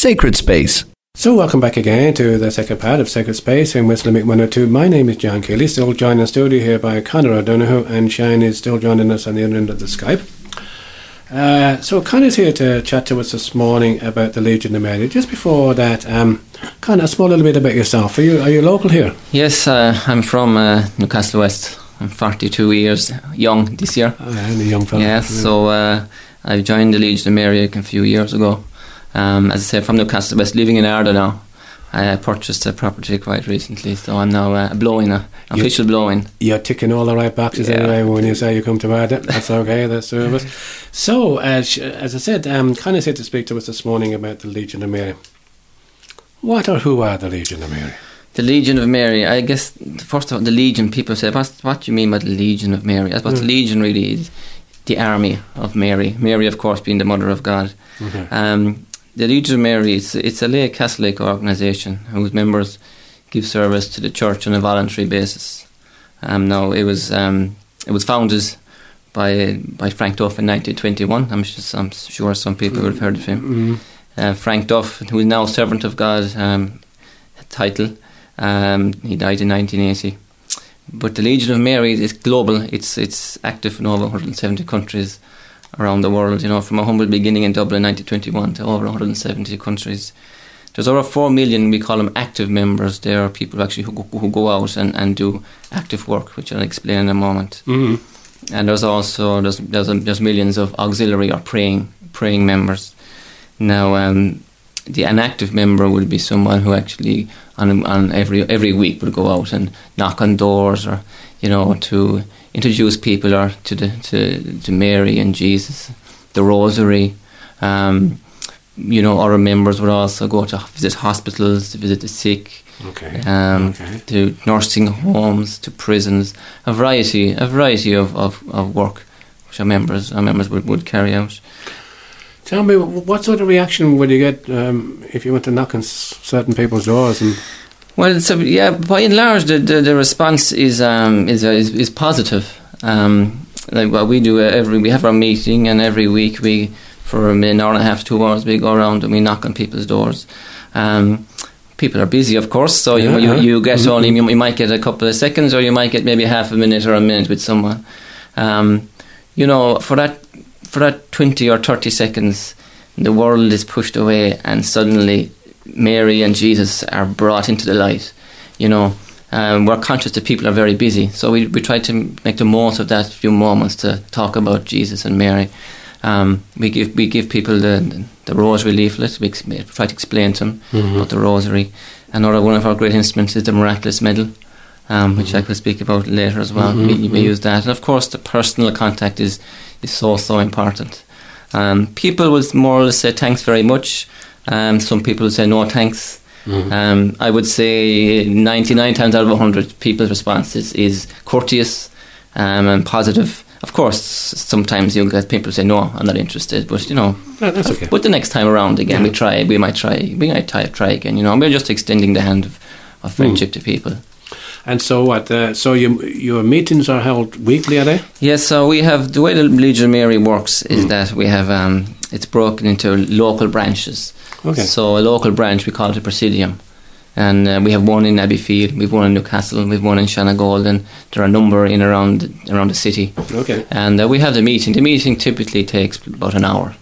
Sacred Space. So, welcome back again to the second part of Sacred Space in West Limerick 102. My name is John Kelly, still joined in the studio here by Conor O'Donoghue, and Shane is still joining us on the other end of the Skype. Uh, so, Conor's here to chat to us this morning about the Legion of Mary. Just before that, um, Conor, a small little bit about yourself. Are you, are you local here? Yes, uh, I'm from uh, Newcastle West. I'm 42 years young this year. Oh, I'm a young fellow. Yes, so uh, I joined the Legion of Mary a few years ago. Um, as I said, from Newcastle West, living in Ardagh now. I purchased a property quite recently, so I'm now uh, blowing, a, official blowing. You're ticking all the right boxes Yeah. anyway when you say you come to Ardagh. That's okay, that's service. of. So, as, as I said, um, Conor's here to speak to us this morning about the Legion of Mary. What or who are the Legion of Mary? The Legion of Mary, I guess, first of all, the Legion, people say, what do you mean by the Legion of Mary? I suppose Mm. the Legion really is the army of Mary. Mary, of course, being the mother of God. Okay. Um, the Legion of Mary is it's a lay Catholic organisation whose members give service to the church on a voluntary basis. Um, now it was um, it was founded by by Frank Duff in 1921. I'm, just, I'm sure some people would have heard of him. Mm, Uh, Frank Duff, who is now Servant of God um, title, um, he died in 1980. But the Legion of Mary is global. It's it's active in over 170 countries around the world. You know, from a humble beginning in Dublin, 1921, to over 170 countries. There's over four million. We call them active members. There are people actually who go, who go out and, and do active work, which I'll explain in a moment. mm, And there's also there's there's, there's millions of auxiliary or praying praying members. Now, um, the inactive member would be someone who actually on on every every week would go out and knock on doors or you know to introduce people or to the to, to Mary and Jesus, the Rosary. Um, you know, other members would also go to visit hospitals, to visit the sick, okay. um, okay. to nursing homes, to prisons, a variety, a variety of, of, of work which our members, our members would, would carry out. Tell me, what sort of reaction would you get um, if you went to knock on certain people's doors? And Well, so yeah, by and large, the, the, the response is um, is, uh, is is positive. Um, like what we do uh, every, we have our meeting, and every week we, for an hour and a half, two hours, we go around and we knock on people's doors. Um, people are busy, of course, so you, Yeah, you, yeah. you get only you, you might get a couple of seconds, or you might get maybe half a minute or a minute with someone. Um, you know, for that for that twenty or thirty seconds, the world is pushed away, and suddenly Mary and Jesus are brought into the light. You know, um, we're conscious that people are very busy, so we, we try to make the most of that few moments to talk about Jesus and Mary. Um, we give we give people the the rosary leaflet. We ex- try to explain to them about the rosary. Another one of our great instruments is the miraculous medal, um, which I will speak about later as well. Mhm, We, we mhm. use that, and of course, the personal contact is is so so important. Um, people will more or less say thanks very much. Um, some people say no thanks. Mhm. Um, I would say 99 times out of 100, people's response is, is courteous um, and positive. Of course, sometimes you'll get people say, no, I'm not interested, but you know, Yeah, that's okay. but the next time around again, we try, we might try, we might try, try again, you know, we're just extending the hand of, of friendship to people. And so what? Uh, so you, your meetings are held weekly, are they? Yes, so we have the way the Legion Mary works is Mm. that we have um, it's broken into local branches. Okay. So a local branch we call it a Presidium, and uh, we have one in Abbeyfeale, we've one in Newcastle, we've one in Shanagolden. and there are a number in around around the city. Okay. And uh, we have the meeting. The meeting typically takes about an hour,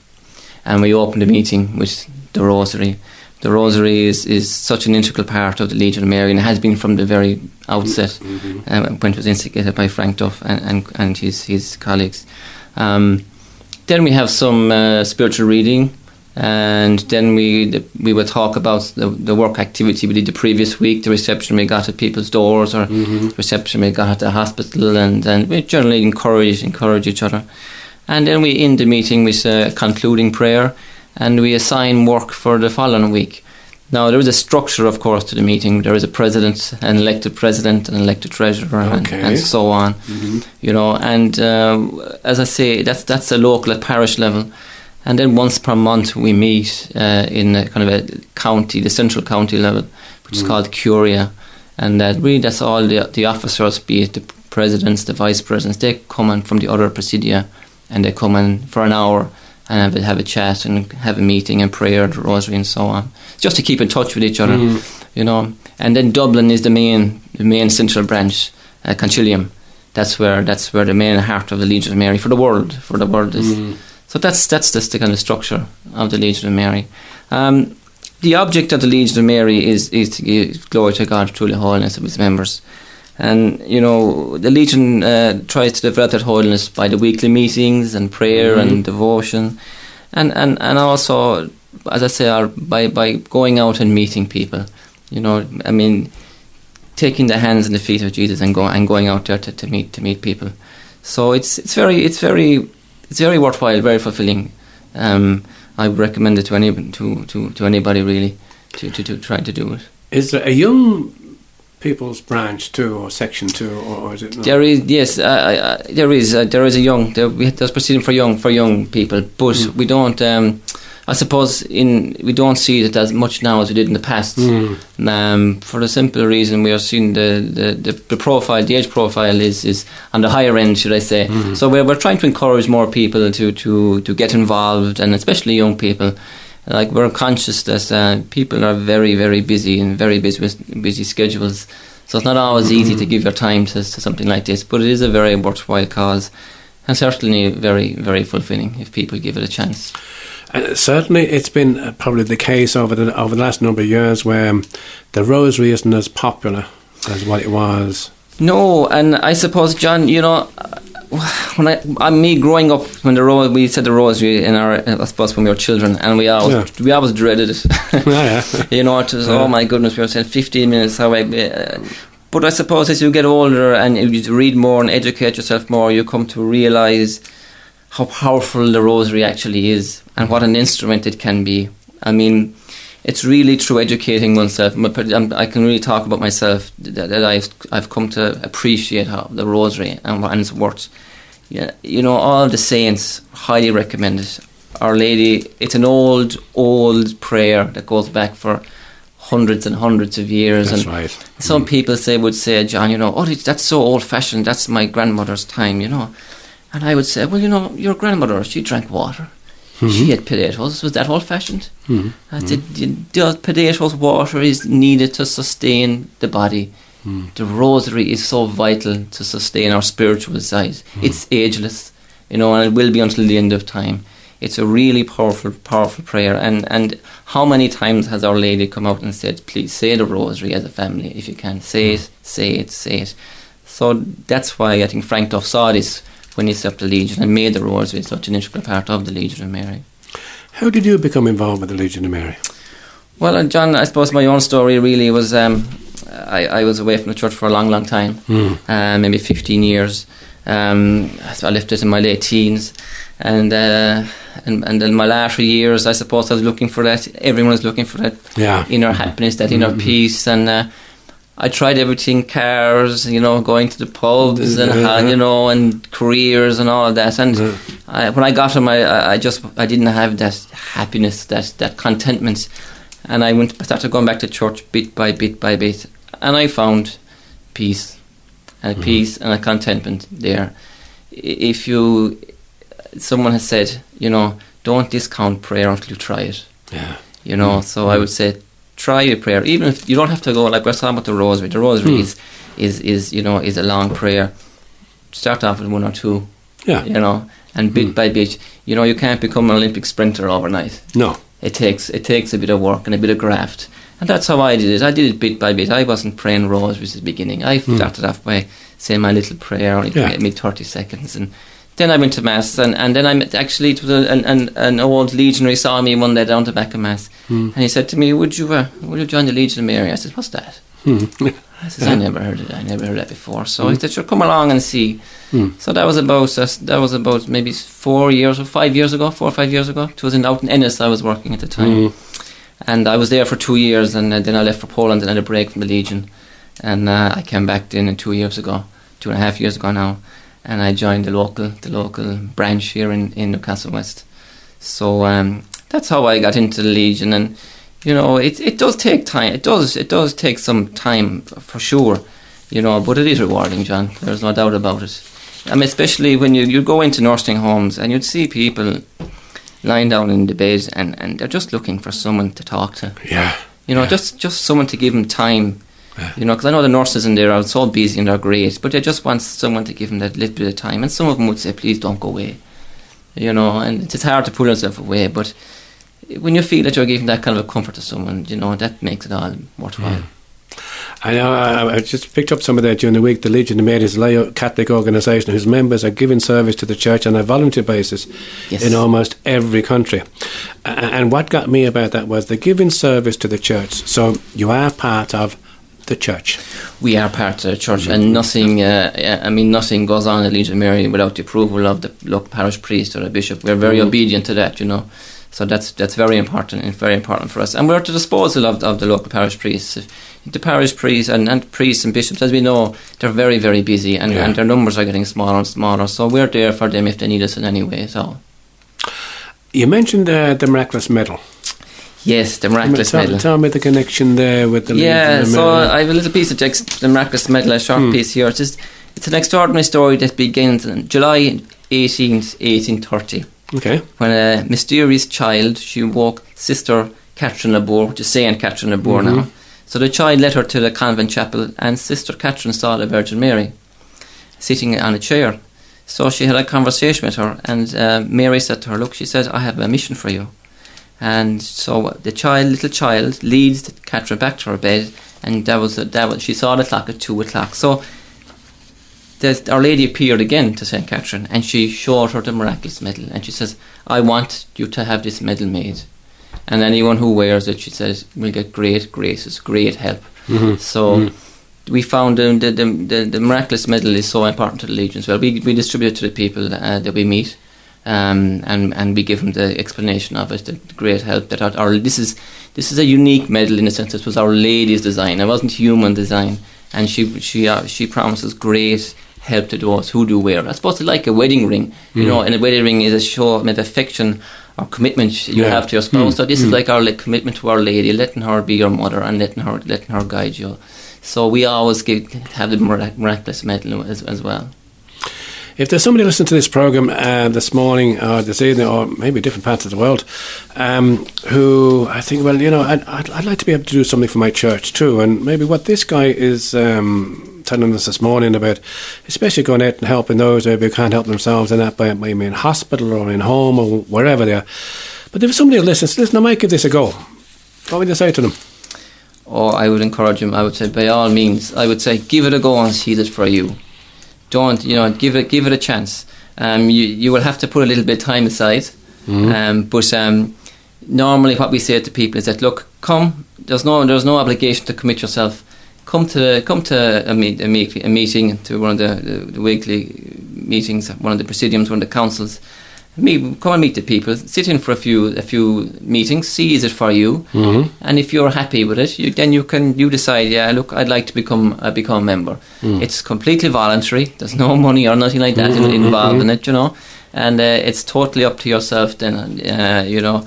and we open the meeting with the Rosary. The Rosary is, is such an integral part of the Legion of Mary, and has been from the very outset Mhm. uh, when it was instigated by Frank Duff and, and, and his, his colleagues. Um, then we have some uh, spiritual reading, and then we we will talk about the, the work activity we did the previous week, the reception we got at people's doors, or Mhm. reception we got at the hospital, and, and we generally encourage encourage each other. And then we end the meeting with a concluding prayer, and we assign work for the following week. Now there is a structure, of course, to the meeting. There is a president, an elected president, an elected treasurer, and, Okay. and so on. Mhm. You know, and uh, as I say, that's that's a local, at parish level. And then once per month we meet uh, in a kind of a county, the central county level, which is Mm. called Curia. And that really that's all the, the officers, be it the presidents, the vice presidents, they come in from the other presidia and they come in for an hour and have a, have a chat and have a meeting and prayer, the rosary, and so on, just to keep in touch with each other, Mm. you know. And then Dublin is the main the main central branch, uh, Concilium. That's where that's where the main heart of the Legion of Mary for the world for the world is. Mm. So that's that's just the kind of structure of the Legion of Mary. Um, the object of the Legion of Mary is is to give glory to God through the holiness of its members. And you know the Legion uh, tries to develop that holiness by the weekly meetings and prayer Mhm. and devotion, and, and, and also, as I say, by by going out and meeting people. You know, I mean, taking the hands and the feet of Jesus and going and going out there to, to meet to meet people. So it's it's very it's very it's very worthwhile, very fulfilling. Um, I would recommend it to any to, to, to anybody really to, to, to try to do it. Is there a young people's branch too, or section too, or, or is it not? There is yes, uh, uh, there is uh, there is a young there, we, there's proceeding for young for young people, but Mm. we don't. Um, I suppose in we don't see it as much now as we did in the past. Mm. Um, for the simple reason we are seeing the, the, the, the profile, the age profile is, is on the higher end, should I say. Mhm. So we're, we're trying to encourage more people to, to, to get involved, and especially young people. Like we're conscious that uh, people are very, very busy and very busy with busy schedules. So it's not always easy to give your time to, to something like this, but it is a very worthwhile cause, and certainly very, very fulfilling if people give it a chance. Uh, certainly, it's been uh, probably the case over the over the last number of years where um, the rosary isn't as popular as what it was. No, and I suppose, John, you know, when I, I me growing up when the rose we said the rosary in our I suppose when we were children, and we always Yeah. we always dreaded it. yeah, you know, it was Yeah. oh my goodness, we were saying fifteen minutes. How I, uh, but I suppose as you get older and you read more and educate yourself more, you come to realize how powerful the rosary actually is and what an instrument it can be. I mean, it's really through educating oneself. I'm- um, can really talk about myself that, I've I've come to appreciate how the rosary and its worth. Yeah, you know, all the saints highly recommend it. Our Lady, it's an old, old prayer that goes back for hundreds and hundreds of years. that's and right. some mm. people say would say, John, you know, oh, that's so old fashioned. That's my grandmother's time, you know. And I would say, well, you know, your grandmother, she drank water. She mm-hmm. had potatoes. Was that old fashioned? Mhm. I uh, said, mm-hmm. "Y- the potatoes, water is needed to sustain the body. Mm. The rosary is so vital to sustain our spiritual side. Mm-hmm. It's ageless, you know, and it will be until the end of time. It's a really powerful, powerful prayer. And, and how many times has Our Lady come out and said, please say the rosary as a family if you can. Say it, mm. say it, say it. So that's why I think Frank Duff saw this when he set up the Legion and made the rosary such an integral part of the Legion of Mary. How did you become involved with the Legion of Mary? Well, uh, John, I suppose my own story really was um, I, I was away from the church for a long, long time, Mm. uh, maybe 15 years. Um, so I left it in my late teens. And, uh, and and in my latter years, I suppose I was looking for that. Everyone was looking for that Yeah. inner happiness, that inner Mhm. peace, and uh, I tried everything: cars, you know, going to the pubs, and Yeah. you know, and careers and all of that. And Yeah. I, when I got him, I, I just I didn't have that happiness, that that contentment, and I went started going back to church bit by bit by bit, and I found peace, and Mhm. peace and a contentment there. If you, someone has said, you know, don't discount prayer until you try it. Yeah. You know, Mm. so I would say try your prayer, even if you don't have to go like we're talking about the rosary. The rosary Mm. is, is is you know is a long prayer. Start off with one or two, Yeah. you know, and bit Mm. by bit, you know, you can't become an Olympic sprinter overnight. No. It takes it takes a bit of work and a bit of graft, and that's how I did it. I did it bit by bit. I wasn't praying rosaries at the beginning. I Mm. started off by saying my little prayer, only yeah. me thirty seconds, and then I went to mass, and, and then I met actually it was a, an, an an old legionary saw me one day down to back of mass, Mm. and he said to me, "Would you uh, would you join the Legion of Mary?" I said, "What's that?" Mm. I said, "I never heard of that. I never heard that before." So Mm. he said, "Sure, come along and see." Mm. So that was about uh, that was about maybe four years or five years ago, four or five years ago. It was in out in Ennis. I was working at the time, Mm. and I was there for two years, and uh, then I left for Poland and had a break from the Legion, and uh, I came back then two years ago, two and a half years ago now, and I joined the local the local branch here in, in Newcastle West. So um, that's how I got into the Legion, and you know it it does take time. It does it does take some time for sure, you know, but it is rewarding, John. There's no doubt about it. I mean, especially when you, you go into nursing homes and you'd see people lying down in the bed, and, and they're just looking for someone to talk to. Yeah. You know, Yeah. just just someone to give them time. Yeah. You know, because I know the nurses in there are so busy and they're great, but they just want someone to give them that little bit of time. And some of them would say, "Please don't go away." You know, and it's hard to pull yourself away, but when you feel that you're giving that kind of a comfort to someone, you know, that makes it all worthwhile. I know. I, I just picked up some of that during the week. The Legion of Mary is a lay Catholic organisation whose members are giving service to the church on a voluntary basis Yes. in almost every country. And what got me about that was they're giving service to the church. So you are part of the church. we are part of the church, and nothing. Uh, I mean, nothing goes on at Legion Mary without the approval of the local parish priest or the bishop. We're very obedient to that, you know. So that's that's very important and very important for us. And we're at the disposal of, of the local parish priests. The parish priests and, and priests and bishops, as we know, they're very very busy, and, Yeah. and their numbers are getting smaller and smaller. So we're there for them if they need us in any way. So You mentioned uh, the miraculous medal. Yes, the miraculous tell, medal. tell me the connection there with the Yeah, of so. I have a little piece of text, the miraculous medal, a short piece here. It's, just, it's an extraordinary story that begins in July 18th, 1830, okay. when a mysterious child, she woke Sister Catherine Labouré, which is Saint Catherine Labouré now. So the child led her to the convent chapel, and Sister Catherine saw the Virgin Mary sitting on a chair. So she had a conversation with her, and uh, Mary said to her, "Look," she said, "I have a mission for you." And so the child, little child, leads Catherine back to her bed, and that was that was she saw the clock at two o'clock. So Our Lady appeared again to Saint Catherine, and she showed her the miraculous medal, and she says, "I want you to have this medal made, and anyone who wears it," she says, "will get great graces, great help." So. We found um, the, the, the, the miraculous medal is so important to the Legion as well. We, we distribute it to the people uh, that we meet, um, and and we give them the explanation of it, the great help that our, our this is this is a unique medal in a sense it was Our Lady's design. It wasn't human design, and she she uh, she promises great help to those who do wear. I suppose it's like a wedding ring, you know, and a wedding ring is a show of affection or commitment you Yeah. have to your spouse. So this is like our like, commitment to Our Lady, letting her be your mother and letting her letting her guide you. So we always give, have the mirac- miraculous medal as, as well. If there's somebody listening to this program uh, this morning or this evening or maybe different parts of the world um, who I think, well, you know, I'd, I'd, I'd like to be able to do something for my church too. And maybe what this guy is um, telling us this morning about, especially going out and helping those who can't help themselves and that by maybe in hospital or in home or wherever they are. But if somebody listens, listen, I might give this a go. What would you say to them? Or I would encourage him. I would say, by all means, I would say, give it a go and see it for you. Don't you know? Give it, give it a chance. Um, you you will have to put a little bit of time aside. Um, but um, normally, what we say to people is that, look, come. There's no there's no obligation to commit yourself. Come to come to a, meet, a, meet, a meeting to one of the, the, the weekly meetings, one of the presidiums, one of the councils. Meet, come and meet the people. Sit in for a few a few meetings. See is it for you, Mm-hmm. and if you're happy with it, you, then you can you decide. Yeah, look, I'd like to become uh, become a member. It's completely voluntary. There's no money or nothing like that in- involved in it, you know, and uh, it's totally up to yourself. Then, uh, you know,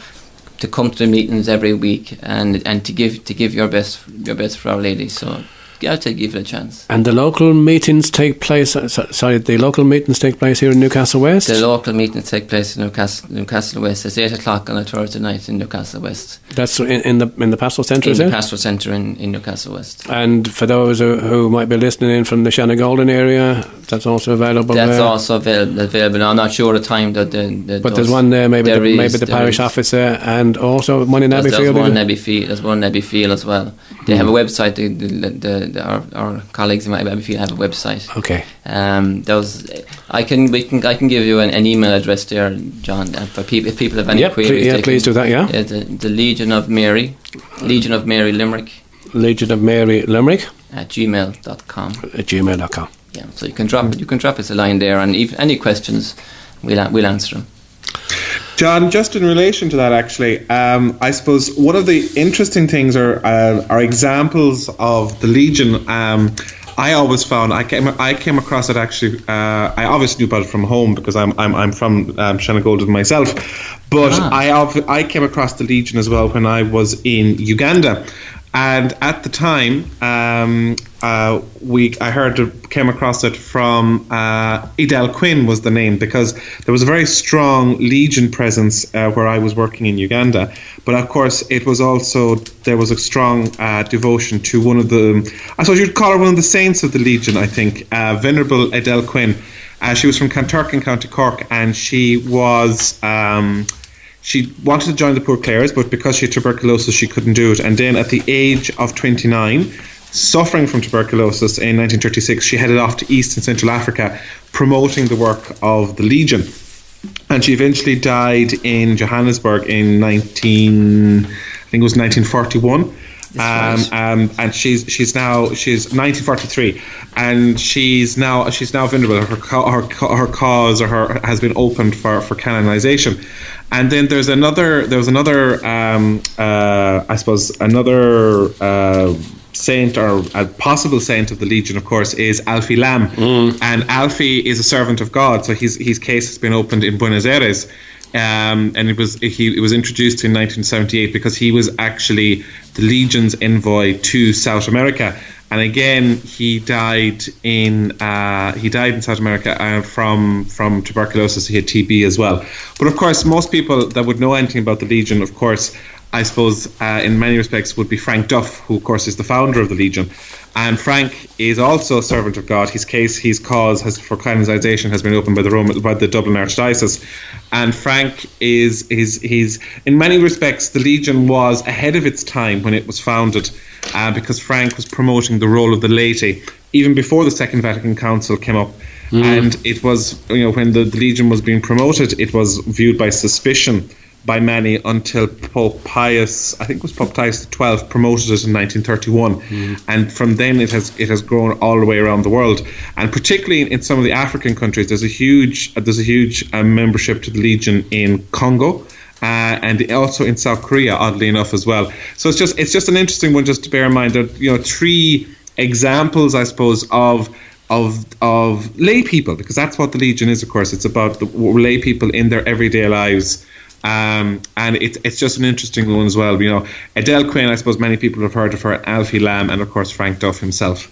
to come to the meetings every week and and to give to give your best your best for Our Lady. So, yeah, I'd say give it a chance. And the local meetings take place, uh, sorry, the local meetings take place here in Newcastle West? The local meetings take place in Newcastle, Newcastle West. It's eight o'clock on a Thursday night in Newcastle West, That's in, in the in the pastoral centre, in is the it? Pastoral Centre in, in Newcastle West. And for those who, who might be listening in from the Shanagolden area, that's also available That's there. also available. available. I'm not sure the time that the. the but there's one there, maybe There the, is, maybe the parish is. office there, and also one in There's, there's one is it? Field. There's one Abbeyfeale as well. They have a website. The, the, the, the, our, our colleagues in Abbeyfeale have a website. Okay. Um, those I can we can I can give you an, an email address there, John. Uh, for people if people have any Yep, queries. yeah, please can- do that, yeah. Uh, the, the Legion of Mary, Legion of Mary Limerick Legion of Mary Limerick at gmail.com. at gmail.com. Yeah, so you can drop you can drop us a line there, and if any questions, we'll we'll answer them. John, just in relation to that, actually, um, I suppose one of the interesting things are uh, are examples of the Legion. Um, I always found I came I came across it actually. Uh, I obviously knew about it from home because I'm I'm, I'm from um, Shanagolden myself, but Ah. I I came across the Legion as well when I was in Uganda. And at the time, um, uh, we I heard came across it from uh, Edel Quinn was the name because there was a very strong Legion presence uh, where I was working in Uganda. But of course, it was also there was a strong uh, devotion to one of the I suppose you'd call her one of the saints of the Legion. I think uh, Venerable Edel Quinn. Uh, she was from Kanturk County Cork, and she was. Um, she wanted to join the Poor Clares, but because she had tuberculosis, she couldn't do it. And then at the age of 29, suffering from tuberculosis in 1936, she headed off to East and Central Africa promoting the work of the Legion. And she eventually died in Johannesburg in 19, I think it was 1941. Um, um, and she's she's now she's 1943, and she's now she's now venerable. Her her her cause or her has been opened for for canonization, and then there's another there was another um, uh, I suppose another. Uh, saint or a possible saint of the Legion, of course, is Alfie Lambe. Mm. And Alfie is a servant of God, so his his case has been opened in Buenos Aires. Um, and it was he it was introduced in 1978 because he was actually the Legion's envoy to South America, and again he died in uh, he died in South America uh, from from tuberculosis. He had TB as well. But of course, most people that would know anything about the Legion, of course, I suppose uh, in many respects would be Frank Duff, who of course is the founder of the Legion. And Frank is also a servant of God. His case, his cause has, for canonization has been opened by the Roman, by the Dublin Archdiocese. And Frank is is he's in many respects the Legion was ahead of its time when it was founded, uh, because Frank was promoting the role of the laity even before the Second Vatican Council came up. Mm. And it was you know when the, the Legion was being promoted, it was viewed by suspicion by many until Pope Pius, I think it was Pope Pius XII, promoted it in 1931, mm. and from then it has it has grown all the way around the world, and particularly in, some of the African countries, there's a huge there's a huge uh, membership to the Legion in Congo. Uh, and also in South Korea, oddly enough, as well. So it's just it's just an interesting one, just to bear in mind. That you know, three examples, I suppose, of of of lay people, because that's what the Legion is. Of course, it's about the lay people in their everyday lives um, and it, it's just an interesting one as well. You know, Edel Quinn, I suppose many people have heard of her, Alfie Lambe, and of course Frank Duff himself.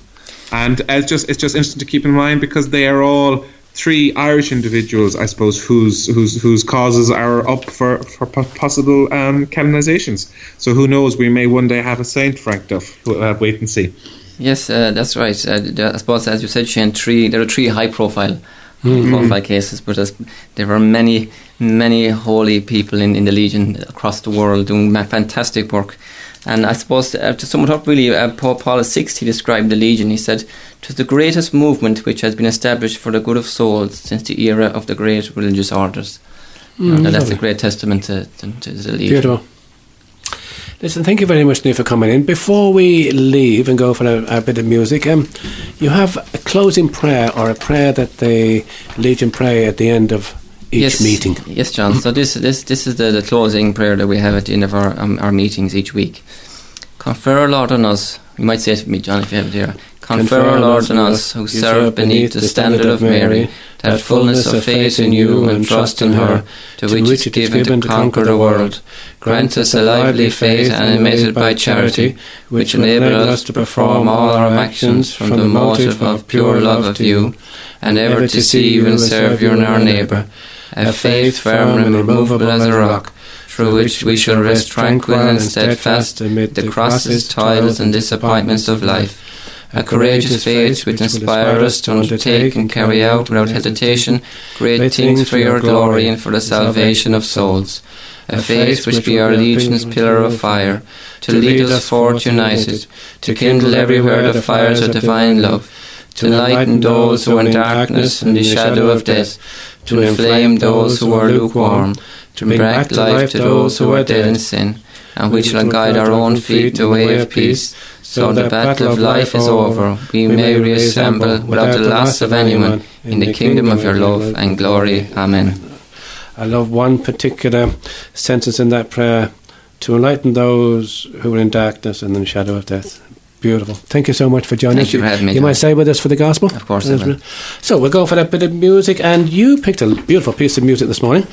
And it's just it's just interesting to keep in mind because they are all three Irish individuals, I suppose, whose whose whose causes are up for for possible um, canonizations. So who knows? We may one day have a Saint Frank Duff. We'll uh, wait and see. Yes, uh, that's right. Uh, I suppose, as you said, Shane, three there are three high-profile mm-hmm. profile cases, but there are many many holy people in, in the Legion across the world doing fantastic work. And I suppose uh, to sum it up, really, uh, Pope Paul VI he described the Legion. He said, "It is the greatest movement which has been established for the good of souls since the era of the great religious orders." Mm, that's a great testament to, to, to the Legion. Listen, thank you very much, Neil, for coming in. Before we leave and go for a, a bit of music, um, you have a closing prayer or a prayer that the Legion pray at the end of each yes, meeting. Yes, John. So this this this is the, the closing prayer that we have at the end of our um, our meetings each week. Confer, Lord, on us. You might say it for me, John, if you have it here. Confer, Lord, on us who serve beneath the standard of Mary, that fullness of faith in you and trust in her, to which it is given to conquer the world. Grant us a lively faith animated by charity, which enable us to perform all our actions from the motive of pure love of you, and ever to see you and serve you and our neighbour a faith firm and immovable as a rock, through which we shall rest tranquil and steadfast amid the crosses, toils, and disappointments of life. A courageous faith which inspires us to undertake and carry out without hesitation great things for your glory and for the salvation of souls. A faith which be our legion's pillar of fire, to lead us forth united, to kindle everywhere the fires of divine love, to enlighten those who are in darkness and the shadow of death, to inflame those who are lukewarm, to bring back life to those who are dead in sin, and which shall guide our own feet the way of peace, so the battle of life is over, we may reassemble without the loss of anyone in the kingdom of your love and glory. Amen. I love one particular sentence in that prayer to enlighten those who are in darkness and in the shadow of death. Beautiful. Thank you so much for joining Thank us. you for having me, You might say with us for the gospel? Of course. So we'll go for that bit of music, and you picked a beautiful piece of music this morning.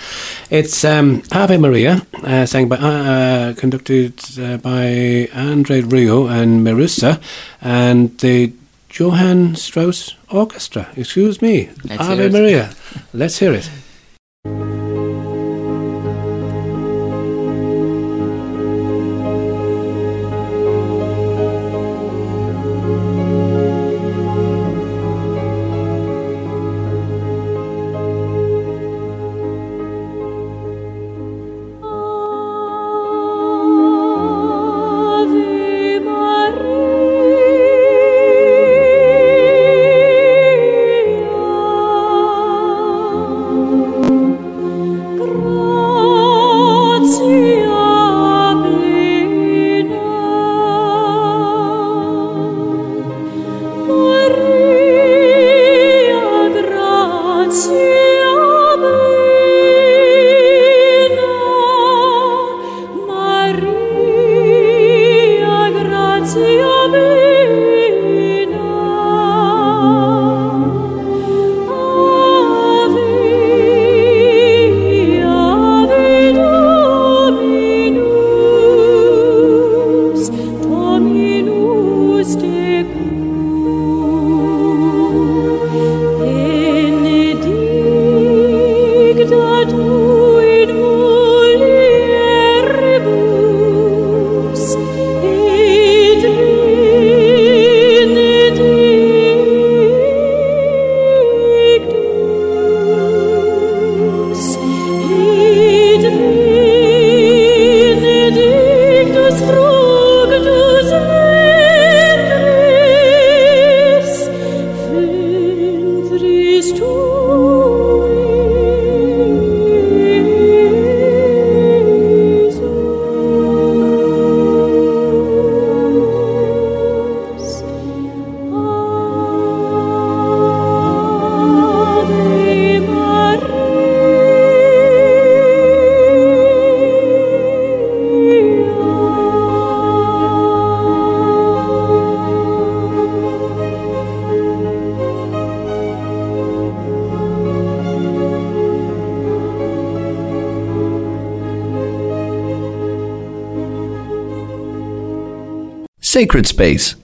It's um, Ave Maria, uh, sang by, uh, conducted uh, by André Rieu and Mirusia, and the Johann Strauss Orchestra. Excuse me. Let's Ave. Maria. Let's hear it. Sacred Space,